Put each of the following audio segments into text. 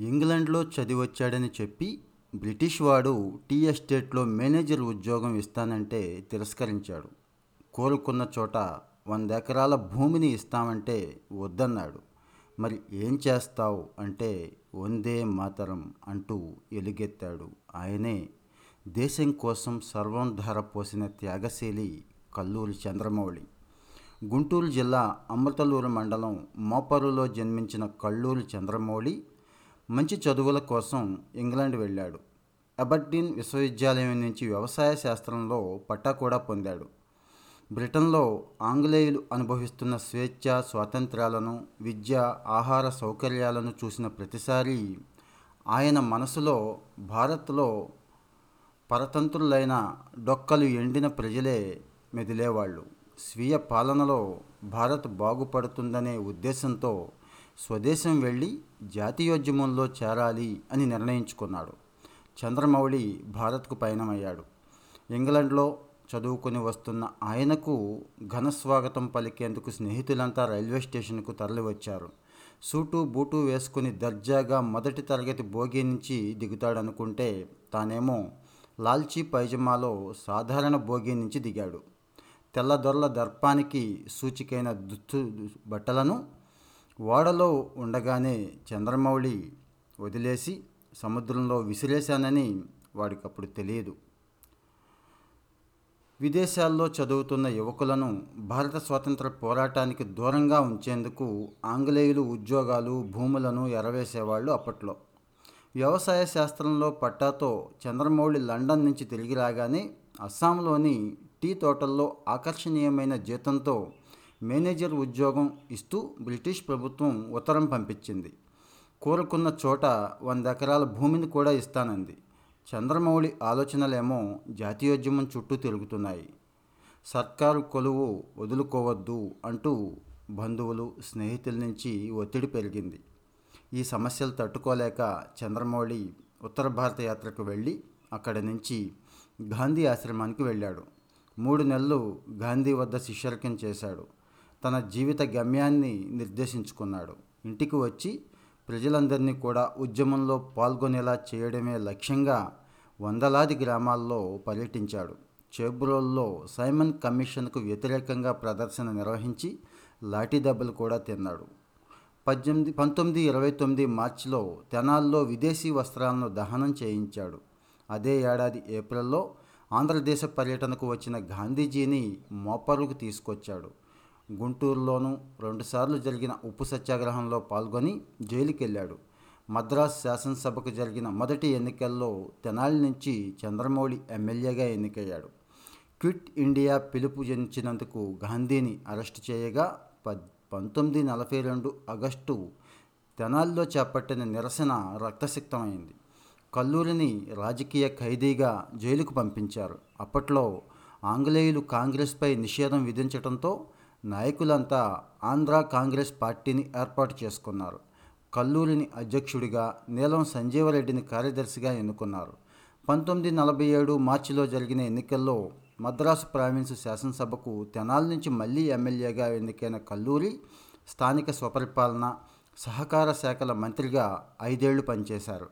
ఇంగ్లండ్లో చదివొచ్చాడని చెప్పి బ్రిటిష్ వాడు టీ ఎస్టేట్లో మేనేజర్ ఉద్యోగం ఇస్తానంటే తిరస్కరించాడు. కోరుకున్న చోట వంద ఎకరాల భూమిని ఇస్తామంటే వద్దన్నాడు. మరి ఏం చేస్తావు అంటే వందే మాతరం అంటూ ఎలుగెత్తాడు. ఆయనే దేశం కోసం సర్వం ధార పోసిన త్యాగశీలి కల్లూరి చంద్రమౌళి. గుంటూరు జిల్లా అమృతలూరు మండలం మోపరులో జన్మించిన కల్లూరి చంద్రమౌళి మంచి చదువుల కోసం ఇంగ్లాండ్ వెళ్ళాడు. అబర్డీన్ విశ్వవిద్యాలయం నుంచి వ్యవసాయ శాస్త్రంలో పట్టా కూడా పొందాడు. బ్రిటన్లో ఆంగ్లేయులు అనుభవిస్తున్న స్వేచ్ఛ స్వాతంత్ర్యాలను విద్య ఆహార సౌకర్యాలను చూసిన ప్రతిసారి ఆయన మనసులో భారత్లో పరతంత్రులైన డొక్కలు ఎండిన ప్రజలే మెదిలేవాళ్ళు. స్వీయ పాలనలో భారత్ బాగుపడుతుందనే ఉద్దేశంతో స్వదేశం వెళ్ళి జాతీయోద్యమంలో చేరాలి అని నిర్ణయించుకున్నాడు. చంద్రమౌళి భారత్కు పయనమయ్యాడు. ఇంగ్లండ్లో చదువుకొని వస్తున్న ఆయనకు ఘన స్వాగతం పలికేందుకు స్నేహితులంతా రైల్వే స్టేషన్కు తరలివచ్చారు. సూటు బూటు వేసుకుని దర్జాగా మొదటి తరగతి భోగి నుంచి దిగుతాడనుకుంటే తానేమో లాల్చీ పైజమాలో సాధారణ భోగి నుంచి దిగాడు. తెల్లదొరల దర్పానికి సూచికైన దుస్తు బట్టలను ఓడలో ఉండగానే చంద్రమౌళి వదిలేసి సముద్రంలో విసిరేశానని వాడికి అప్పుడు తెలియదు. విదేశాల్లో చదువుతున్న యువకులను భారత స్వాతంత్ర పోరాటానికి దూరంగా ఉంచేందుకు ఆంగ్లేయులు ఉద్యోగాలు భూములను ఎరవేసేవాళ్ళు అప్పట్లో. వ్యవసాయ శాస్త్రంలో పట్టాతో చంద్రమౌళి లండన్ నుంచి తిరిగి రాగానే అస్సాంలోని టీ తోటల్లో ఆకర్షణీయమైన జీతంతో మేనేజర్ ఉద్యోగం ఇస్తూ బ్రిటిష్ ప్రభుత్వం ఉత్తరం పంపించింది. కోరుకున్న చోట వంద ఎకరాల భూమిని కూడా ఇస్తానంది. చంద్రమౌళి ఆలోచనలేమో జాతీయోద్యమం చుట్టూ తిరుగుతున్నాయి. సర్కారు కొలువు వదులుకోవద్దు అంటూ బంధువులు స్నేహితుల నుంచి ఒత్తిడి పెరిగింది. ఈ సమస్యలు తట్టుకోలేక చంద్రమౌళి ఉత్తర భారత యాత్రకు వెళ్ళి అక్కడి నుంచి గాంధీ ఆశ్రమానికి వెళ్ళాడు. మూడు నెలలు గాంధీ వద్ద శిష్యర్కం చేశాడు. తన జీవిత గమ్యాన్ని నిర్దేశించుకున్నాడు. ఇంటికి వచ్చి ప్రజలందరినీ కూడా ఉద్యమంలో పాల్గొనేలా చేయడమే లక్ష్యంగా వందలాది గ్రామాల్లో పర్యటించాడు. చేబ్రోల్లో సైమన్ కమిషన్కు వ్యతిరేకంగా ప్రదర్శన నిర్వహించి లాఠీ దెబ్బలు కూడా తిన్నాడు. పద్దెనిమిది పంతొమ్మిది ఇరవై తొమ్మిది మార్చిలో తెనాల్లో విదేశీ వస్త్రాలను దహనం చేయించాడు. అదే ఏడాది ఏప్రిల్లో ఆంధ్రదేశ పర్యటనకు వచ్చిన గాంధీజీని మోపరుకు తీసుకొచ్చాడు. గుంటూరులోనూ రెండుసార్లు జరిగిన ఉప్పు సత్యాగ్రహంలో పాల్గొని జైలుకెళ్ళాడు. మద్రాసు మద్రాస్ శాసనసభకు జరిగిన మొదటి ఎన్నికల్లో తెనాలి నుంచి చంద్రమౌళి ఎమ్మెల్యేగా ఎన్నికయ్యాడు. క్విట్ ఇండియా పిలుపు జనించినందుకు గాంధీని అరెస్టు చేయగా పద్ పంతొమ్మిది నలభై రెండు ఆగస్టు తెనాలిలో చేపట్టిన నిరసన రక్తసిక్తమైంది. కల్లూరిని రాజకీయ ఖైదీగా జైలుకు పంపించారు. అప్పట్లో ఆంగ్లేయులు కాంగ్రెస్పై నిషేధం విధించడంతో నాయకులంతా ఆంధ్ర కాంగ్రెస్ పార్టీని ఏర్పాటు చేసుకున్నారు. కల్లూరిని అధ్యక్షుడిగా నీలం సంజీవరెడ్డిని కార్యదర్శిగా ఎన్నుకున్నారు. పంతొమ్మిది నలభై ఏడు మార్చిలో జరిగిన ఎన్నికల్లో మద్రాసు ప్రావిన్స్ శాసనసభకు తెనాలి నుంచి మళ్ళీ ఎమ్మెల్యేగా ఎన్నికైన కల్లూరి స్థానిక స్వపరిపాలన సహకార శాఖల మంత్రిగా ఐదేళ్ళు పనిచేశారు.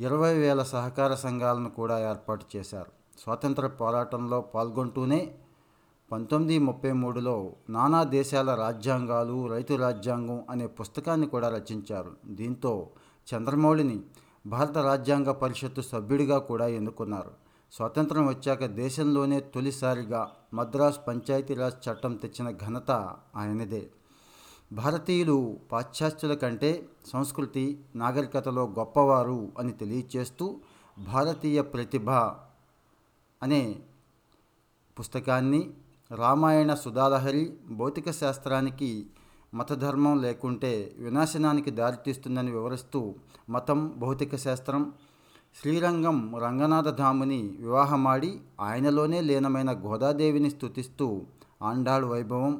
ఇరవై వేల సహకార సంఘాలను కూడా ఏర్పాటు చేశారు. స్వాతంత్ర పోరాటంలో పాల్గొంటూనే పంతొమ్మిది ముప్పై మూడులో నానా దేశాల రాజ్యాంగాలు రైతు రాజ్యాంగం అనే పుస్తకాన్ని కూడా రచించారు. దీంతో చంద్రమౌళిని భారత రాజ్యాంగ పరిషత్తు సభ్యుడిగా కూడా ఎన్నుకున్నారు. స్వాతంత్రం వచ్చాక దేశంలోనే తొలిసారిగా మద్రాస్ పంచాయతీరాజ్ చట్టం తెచ్చిన ఘనత ఆయనదే. భారతీయులు పాశ్చాత్యుల కంటే సంస్కృతి నాగరికతలో గొప్పవారు అని తెలియచేస్తూ భారతీయ ప్రతిభ అనే పుస్తకాన్ని రామాయణ సుధాలహరి భౌతిక శాస్త్రానికి మతధర్మం లేకుంటే వినాశనానికి దారితీస్తుందని వివరిస్తూ మతం భౌతిక శాస్త్రం శ్రీరంగం రంగనాథధాముని వివాహమాడి ఆయనలోనే లీనమైన గోదాదేవిని స్థుతిస్తూ ఆండాళ్ వైభవం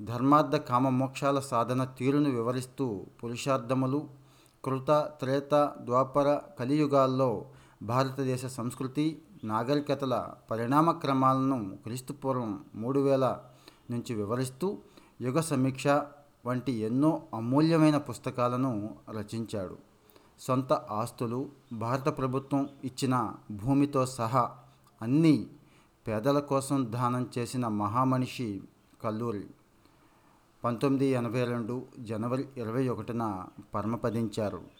ధర్మార్థ కామ మోక్షాల సాధన తీరును వివరిస్తూ పురుషార్థములు కృత త్రేత ద్వాపర కలియుగాల్లో భారతదేశ సంస్కృతి నాగరికతల పరిణామ క్రమాలను క్రీస్తుపూర్వం మూడు వేల నుంచి వివరిస్తూ యుగ సమీక్ష వంటి ఎన్నో అమూల్యమైన పుస్తకాలను రచించాడు. సొంత ఆస్తులు భారత ప్రభుత్వం ఇచ్చిన భూమితో సహా అన్నీ పేదల కోసం దానం చేసిన మహామనిషి కల్లూరి. పంతొమ్మిది ఎనభై రెండు జనవరి ఇరవై ఒకటిన పరమపదించారు.